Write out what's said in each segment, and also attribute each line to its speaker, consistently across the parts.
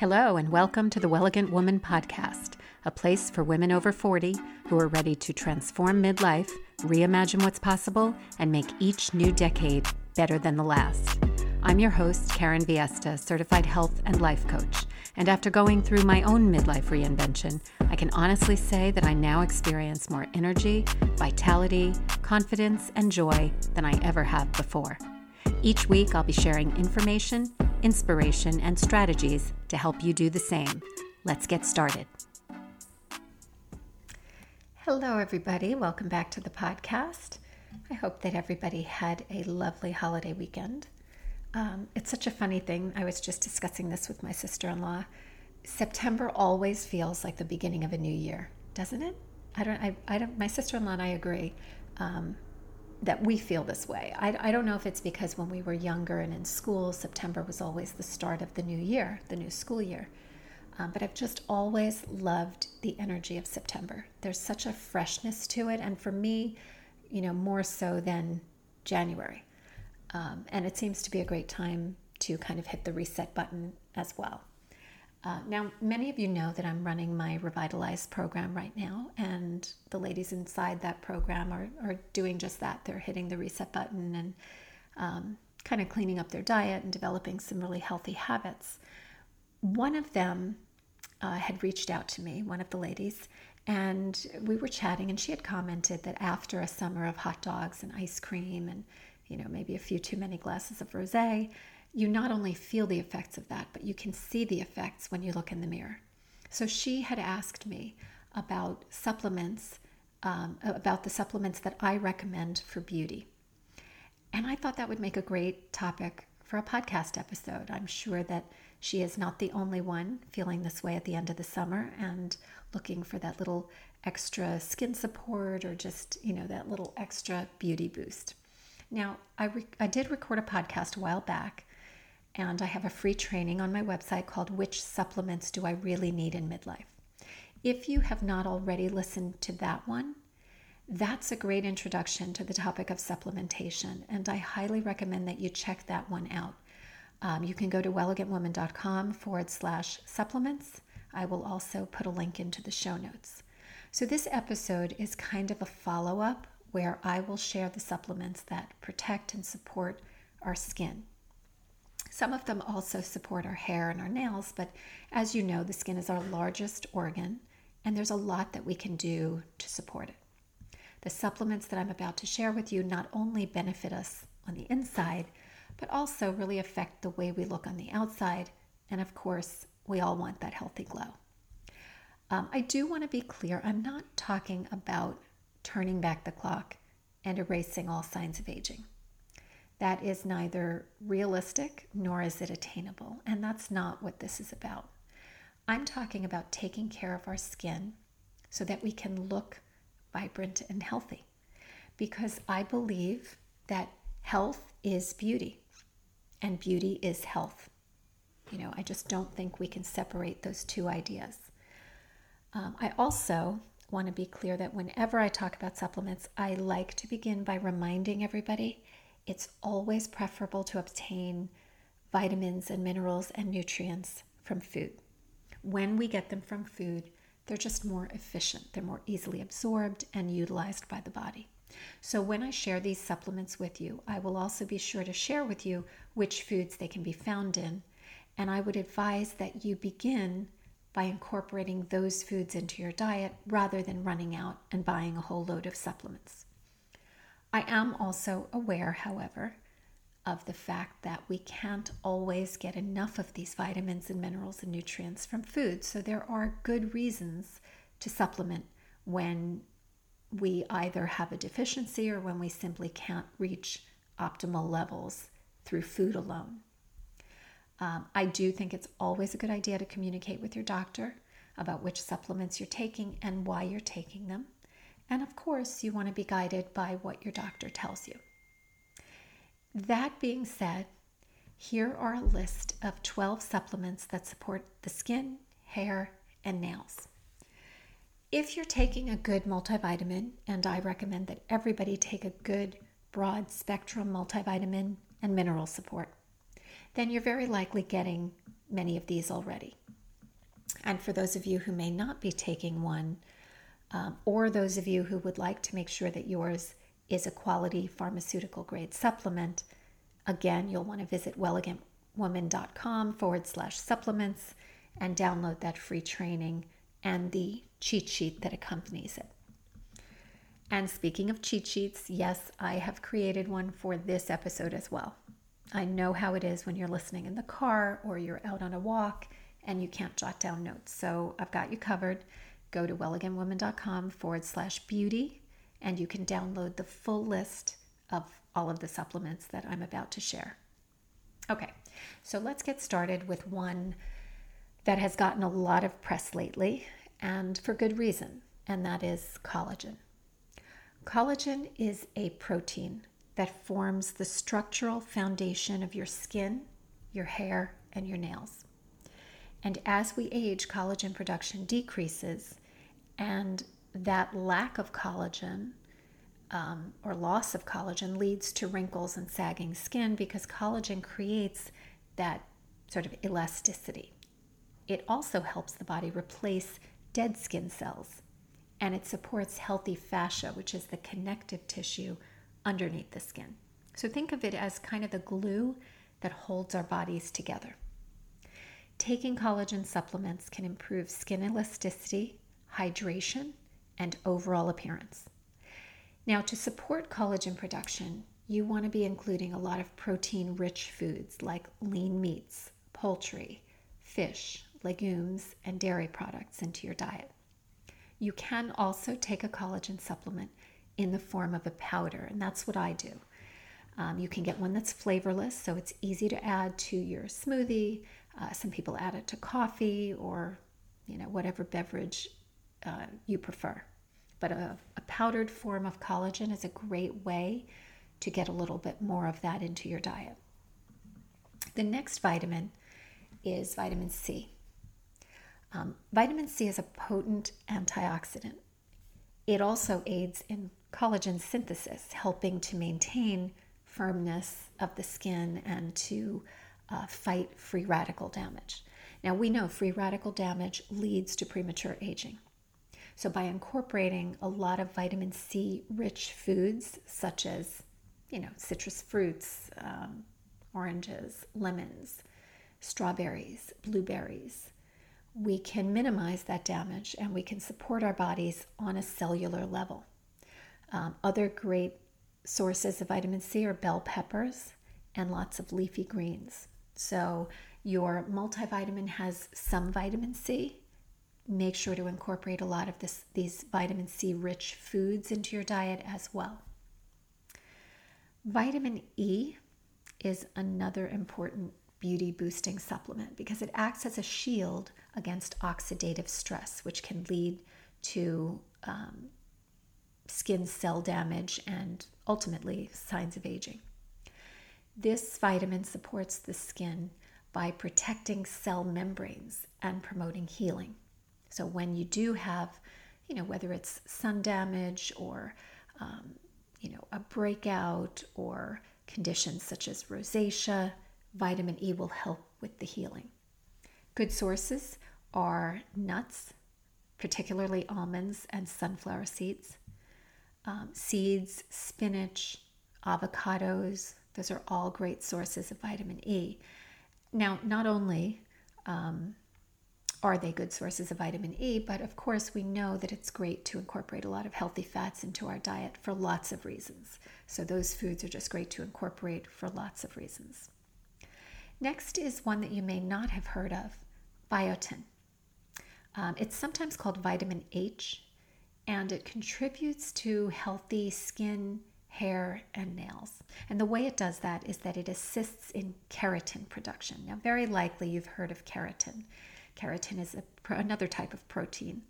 Speaker 1: Hello, and welcome to the Wellegant Woman Podcast, a place for women over 40 who are ready to transform midlife, reimagine what's possible, and make each new decade better than the last. I'm your host, Karen Viesta, certified health and life coach. And after going through my own midlife reinvention, I can honestly say that I now experience more energy, vitality, confidence, and joy than I ever have before. Each week, I'll be sharing information, inspiration, and strategies to help you do the same. Let's get started. Hello, everybody. Welcome back to the podcast. I hope that everybody had a lovely holiday weekend. Um, it's such a funny thing. I was just discussing this with my sister in law. September always feels like the beginning of a new year, doesn't it? I don't, I, I don't, my sister in law and I agree um, that we feel this way. I, I don't know if it's because when we were younger and in school, September was always the start of the new year, the new school year. Um, but I've just always loved the energy of September. There's such a freshness to it. And for me, you know, more so than January. Um, and it seems to be a great time to kind of hit the reset button as well. Uh, now, many of you know that I'm running my Revitalize program right now, and the ladies inside that program are, are doing just that. They're hitting the reset button and um, kind of cleaning up their diet and developing some really healthy habits. One of them uh, had reached out to me, one of the ladies, and we were chatting, and she had commented that after a summer of hot dogs and ice cream and you know, maybe a few too many glasses of rosé, you not only feel the effects of that, but you can see the effects when you look in the mirror. So she had asked me about supplements, um, about the supplements that I recommend for beauty. And I thought that would make a great topic for a podcast episode. I'm sure that she is not the only one feeling this way at the end of the summer and looking for that little extra skin support or just, you know, that little extra beauty boost. Now, I, re- I did record a podcast a while back, and I have a free training on my website called Which Supplements Do I Really Need in Midlife? If you have not already listened to that one, that's a great introduction to the topic of supplementation, and I highly recommend that you check that one out. Um, you can go to wellegantwoman.com forward slash supplements. I will also put a link into the show notes. So, this episode is kind of a follow up where I will share the supplements that protect and support our skin. Some of them also support our hair and our nails, but as you know, the skin is our largest organ, and there's a lot that we can do to support it. The supplements that I'm about to share with you not only benefit us on the inside, but also really affect the way we look on the outside. And of course, we all want that healthy glow. Um, I do want to be clear I'm not talking about turning back the clock and erasing all signs of aging. That is neither realistic nor is it attainable, and that's not what this is about. I'm talking about taking care of our skin so that we can look vibrant and healthy. Because I believe that health is beauty and beauty is health. You know, I just don't think we can separate those two ideas. Um, I also want to be clear that whenever I talk about supplements, I like to begin by reminding everybody it's always preferable to obtain vitamins and minerals and nutrients from food. When we get them from food, they're just more efficient, they're more easily absorbed and utilized by the body. So, when I share these supplements with you, I will also be sure to share with you which foods they can be found in. And I would advise that you begin by incorporating those foods into your diet rather than running out and buying a whole load of supplements. I am also aware, however, of the fact that we can't always get enough of these vitamins and minerals and nutrients from food. So there are good reasons to supplement when we either have a deficiency or when we simply can't reach optimal levels through food alone. Um, I do think it's always a good idea to communicate with your doctor about which supplements you're taking and why you're taking them. And of course, you want to be guided by what your doctor tells you. That being said, here are a list of 12 supplements that support the skin, hair, and nails. If you're taking a good multivitamin, and I recommend that everybody take a good broad spectrum multivitamin and mineral support then you're very likely getting many of these already. And for those of you who may not be taking one, um, or those of you who would like to make sure that yours is a quality pharmaceutical grade supplement, again, you'll want to visit wellegantwoman.com forward slash supplements and download that free training and the cheat sheet that accompanies it. And speaking of cheat sheets, yes, I have created one for this episode as well. I know how it is when you're listening in the car or you're out on a walk and you can't jot down notes. So I've got you covered. Go to wellegantwoman.com forward slash beauty and you can download the full list of all of the supplements that I'm about to share. Okay, so let's get started with one that has gotten a lot of press lately and for good reason, and that is collagen. Collagen is a protein that forms the structural foundation of your skin, your hair, and your nails. And as we age, collagen production decreases, and that lack of collagen um, or loss of collagen leads to wrinkles and sagging skin because collagen creates that sort of elasticity. It also helps the body replace dead skin cells and it supports healthy fascia, which is the connective tissue underneath the skin. So think of it as kind of the glue that holds our bodies together. Taking collagen supplements can improve skin elasticity, hydration, and overall appearance. Now, to support collagen production, you want to be including a lot of protein rich foods like lean meats, poultry, fish, legumes, and dairy products into your diet. You can also take a collagen supplement in the form of a powder, and that's what I do. Um, you can get one that's flavorless, so it's easy to add to your smoothie. Uh, some people add it to coffee or, you know, whatever beverage uh, you prefer. But a, a powdered form of collagen is a great way to get a little bit more of that into your diet. The next vitamin is vitamin C. Um, vitamin C is a potent antioxidant. It also aids in collagen synthesis, helping to maintain firmness of the skin and to uh, fight free radical damage. Now, we know free radical damage leads to premature aging. So, by incorporating a lot of vitamin C rich foods, such as, you know, citrus fruits, um, oranges, lemons, strawberries, blueberries, we can minimize that damage and we can support our bodies on a cellular level. Um, other great sources of vitamin C are bell peppers and lots of leafy greens. So, your multivitamin has some vitamin C. Make sure to incorporate a lot of this, these vitamin C rich foods into your diet as well. Vitamin E is another important beauty boosting supplement because it acts as a shield against oxidative stress, which can lead to um, skin cell damage and ultimately signs of aging. This vitamin supports the skin by protecting cell membranes and promoting healing. So when you do have, you know, whether it's sun damage or, um, you know, a breakout or conditions such as rosacea, vitamin E will help with the healing. Good sources are nuts, particularly almonds and sunflower seeds, um, seeds, spinach, avocados. Those are all great sources of vitamin E. Now, not only um, are they good sources of vitamin E, but of course, we know that it's great to incorporate a lot of healthy fats into our diet for lots of reasons. So, those foods are just great to incorporate for lots of reasons. Next is one that you may not have heard of biotin. Um, it's sometimes called vitamin H, and it contributes to healthy skin, hair, and nails. And the way it does that is that it assists in keratin production. Now, very likely you've heard of keratin. Keratin is a, another type of protein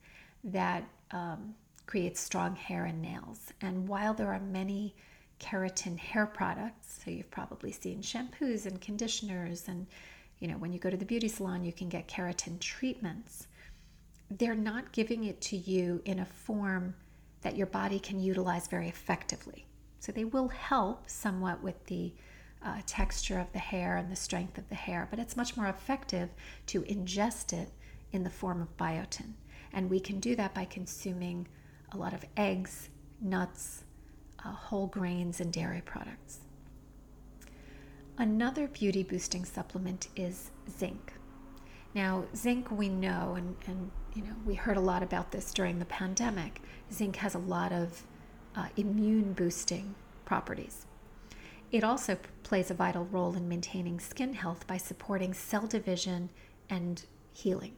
Speaker 1: that um, creates strong hair and nails. And while there are many keratin hair products. So you've probably seen shampoos and conditioners and you know when you go to the beauty salon you can get keratin treatments. They're not giving it to you in a form that your body can utilize very effectively. So they will help somewhat with the uh, texture of the hair and the strength of the hair, but it's much more effective to ingest it in the form of biotin. And we can do that by consuming a lot of eggs, nuts, uh, whole grains, and dairy products. Another beauty boosting supplement is zinc. Now, zinc we know, and, and you know, we heard a lot about this during the pandemic. Zinc has a lot of uh, immune boosting properties. It also plays a vital role in maintaining skin health by supporting cell division and healing.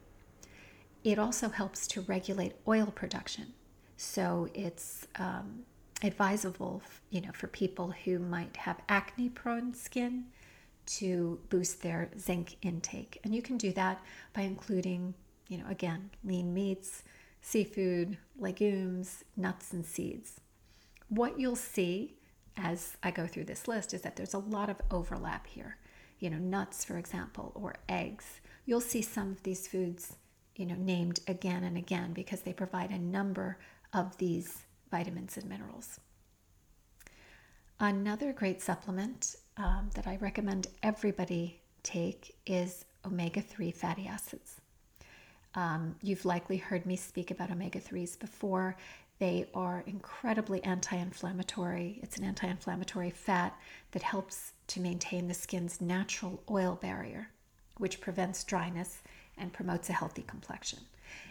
Speaker 1: It also helps to regulate oil production. So it's um, advisable, you know, for people who might have acne-prone skin to boost their zinc intake. And you can do that by including, you know, again, lean meats, seafood, legumes, nuts, and seeds. What you'll see as I go through this list is that there's a lot of overlap here. You know, nuts, for example, or eggs. You'll see some of these foods, you know, named again and again because they provide a number of these vitamins and minerals. Another great supplement um, that I recommend everybody take is omega 3 fatty acids. Um, you've likely heard me speak about omega 3s before. They are incredibly anti inflammatory. It's an anti inflammatory fat that helps to maintain the skin's natural oil barrier, which prevents dryness and promotes a healthy complexion.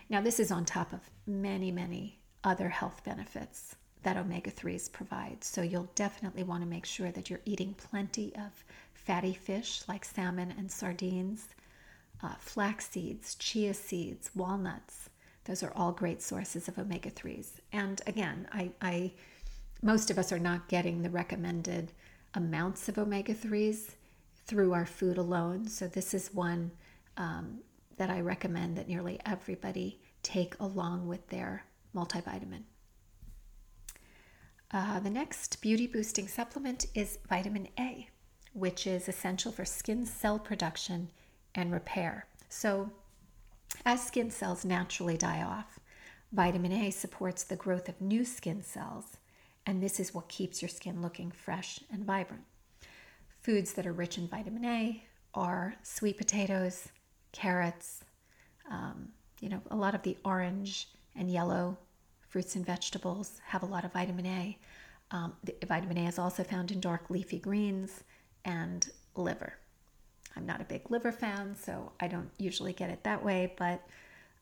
Speaker 1: Now, this is on top of many, many other health benefits that omega 3s provide. So, you'll definitely want to make sure that you're eating plenty of fatty fish like salmon and sardines, uh, flax seeds, chia seeds, walnuts, those are all great sources of omega 3s. And again, I, I most of us are not getting the recommended amounts of omega 3s through our food alone. So, this is one um, that I recommend that nearly everybody take along with their multivitamin. Uh, the next beauty boosting supplement is vitamin A, which is essential for skin cell production and repair. So, as skin cells naturally die off, vitamin A supports the growth of new skin cells, and this is what keeps your skin looking fresh and vibrant. Foods that are rich in vitamin A are sweet potatoes, carrots, um, you know, a lot of the orange and yellow fruits and vegetables have a lot of vitamin A. Um, vitamin A is also found in dark leafy greens and liver. I'm not a big liver fan, so I don't usually get it that way, but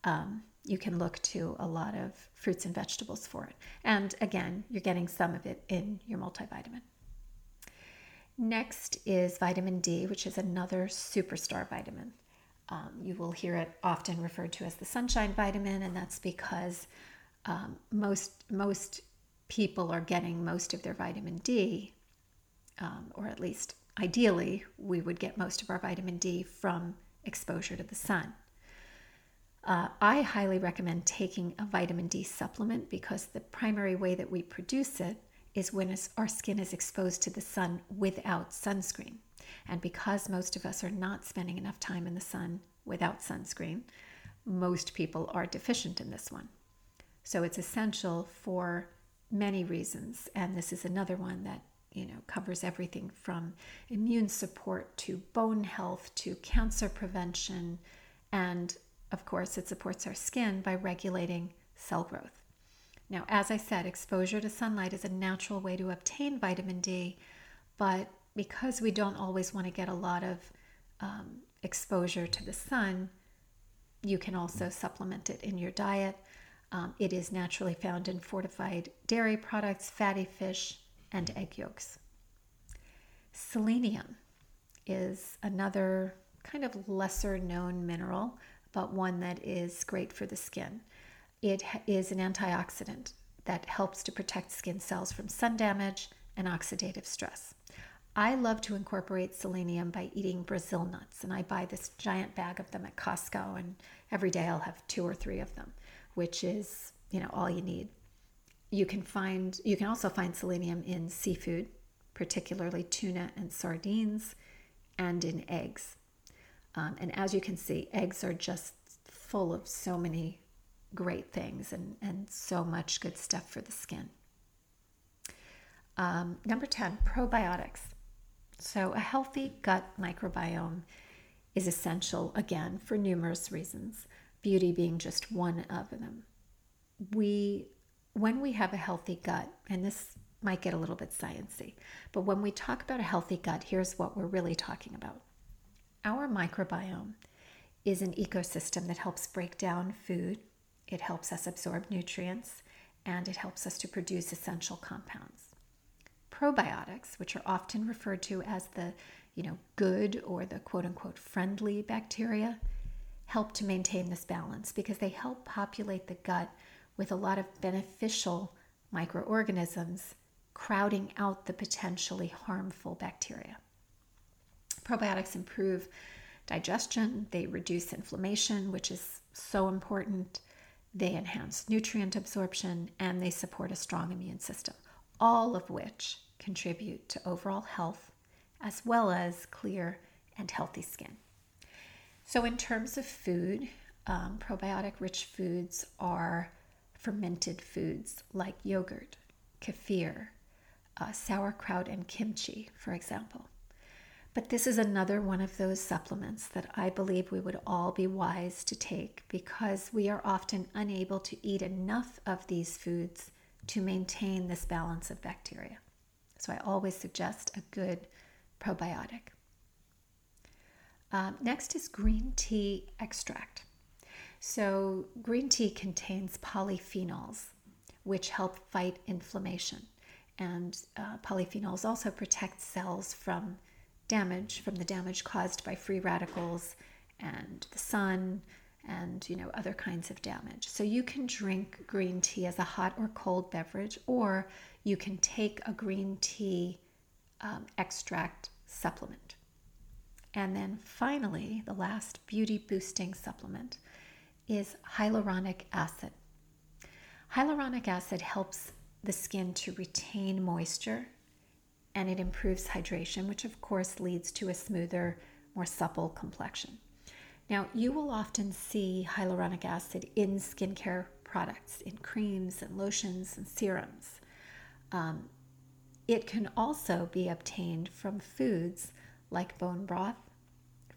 Speaker 1: um, you can look to a lot of fruits and vegetables for it. And again, you're getting some of it in your multivitamin. Next is vitamin D, which is another superstar vitamin. Um, you will hear it often referred to as the sunshine vitamin, and that's because um, most most people are getting most of their vitamin D, um, or at least ideally, we would get most of our vitamin D from exposure to the sun. Uh, I highly recommend taking a vitamin D supplement because the primary way that we produce it is when our skin is exposed to the sun without sunscreen. And because most of us are not spending enough time in the sun without sunscreen, most people are deficient in this one. So it's essential for many reasons. And this is another one that you know covers everything from immune support to bone health to cancer prevention. And of course it supports our skin by regulating cell growth. Now as i said exposure to sunlight is a natural way to obtain vitamin d but because we don't always want to get a lot of um, exposure to the sun you can also supplement it in your diet. Um, it is naturally found in fortified dairy products fatty fish and egg yolks. Selenium is another kind of lesser known mineral, but one that is great for the skin. It is an antioxidant that helps to protect skin cells from sun damage and oxidative stress. I love to incorporate selenium by eating Brazil nuts, and I buy this giant bag of them at Costco, and every day I'll have two or three of them, which is, you know, all you need. You can find you can also find selenium in seafood, particularly tuna and sardines, and in eggs. Um, and as you can see, eggs are just full of so many great things and, and so much good stuff for the skin. Um, number 10, probiotics. So, a healthy gut microbiome is essential again for numerous reasons. beauty being just one of them. We, when we have a healthy gut, and this might get a little bit sciency, but when we talk about a healthy gut, here's what we're really talking about. Our microbiome is an ecosystem that helps break down food, it helps us absorb nutrients, and it helps us to produce essential compounds. Probiotics, which are often referred to as the you know, good or the quote unquote friendly bacteria, help to maintain this balance because they help populate the gut with a lot of beneficial microorganisms, crowding out the potentially harmful bacteria. Probiotics improve digestion, they reduce inflammation, which is so important, they enhance nutrient absorption, and they support a strong immune system, all of which contribute to overall health as well as clear and healthy skin. So, in terms of food, um, probiotic rich foods are fermented foods like yogurt, kefir, uh, sauerkraut, and kimchi, for example. But this is another one of those supplements that I believe we would all be wise to take because we are often unable to eat enough of these foods to maintain this balance of bacteria. So I always suggest a good probiotic. Um, next is green tea extract. So, green tea contains polyphenols, which help fight inflammation. And uh, polyphenols also protect cells from damage, from the damage caused by free radicals and the sun and you know other kinds of damage. So you can drink green tea as a hot or cold beverage, or you can take a green tea um, extract supplement. And then finally, the last beauty boosting supplement is hyaluronic acid. Hyaluronic acid helps the skin to retain moisture and it improves hydration, which of course leads to a smoother, more supple complexion. Now, you will often see hyaluronic acid in skincare products, in creams and lotions and serums. Um, it can also be obtained from foods like bone broth,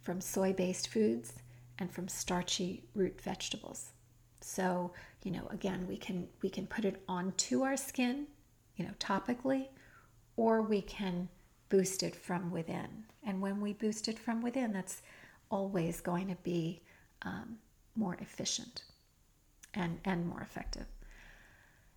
Speaker 1: from soy based foods, and from starchy root vegetables. So, you know, again, we can we can put it onto our skin, you know, topically, or we can boost it from within. And when we boost it from within, that's always going to be um, more efficient and, and more effective.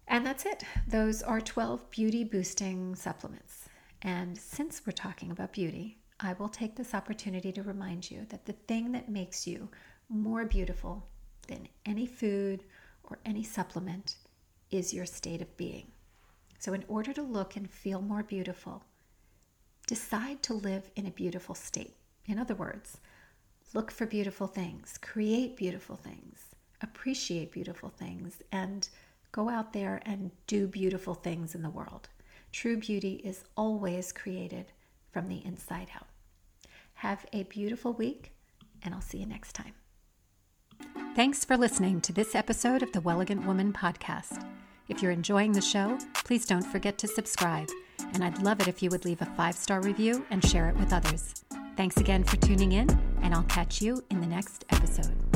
Speaker 1: And that's it. Those are 12 beauty boosting supplements. And since we're talking about beauty, I will take this opportunity to remind you that the thing that makes you more beautiful than any food or any supplement is your state of being. So, in order to look and feel more beautiful, decide to live in a beautiful state. In other words, look for beautiful things, create beautiful things, appreciate beautiful things, and Go out there and do beautiful things in the world. True beauty is always created from the inside out. Have a beautiful week, and I'll see you next time. Thanks for listening to this episode of the Wellegant Woman podcast. If you're enjoying the show, please don't forget to subscribe, and I'd love it if you would leave a five star review and share it with others. Thanks again for tuning in, and I'll catch you in the next episode.